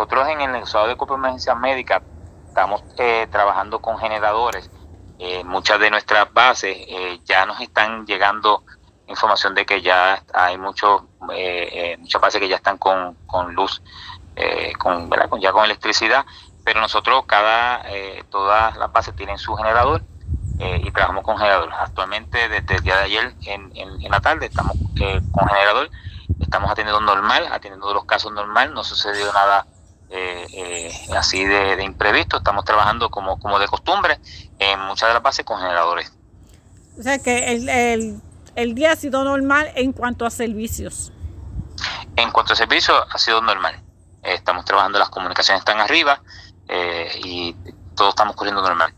nosotros en el negociado de Emergencias Médicas estamos eh, trabajando con generadores. Eh, muchas de nuestras bases eh, ya nos están llegando información de que ya hay muchos muchas bases que ya están con, con luz, con ya con electricidad, pero nosotros cada todas las bases tienen su generador y trabajamos con generador. Actualmente desde el día de ayer en, en, en la tarde estamos con generador estamos atendiendo normal, atendiendo los casos normal, no sucedió nada eh, eh, así de, imprevisto, estamos trabajando como, como de costumbre en muchas de las bases con generadores. O sea que el, el, día ha sido normal en cuanto a servicios. En cuanto a servicios ha sido normal. estamos trabajando, las comunicaciones están arriba eh, y todo estamos corriendo normal.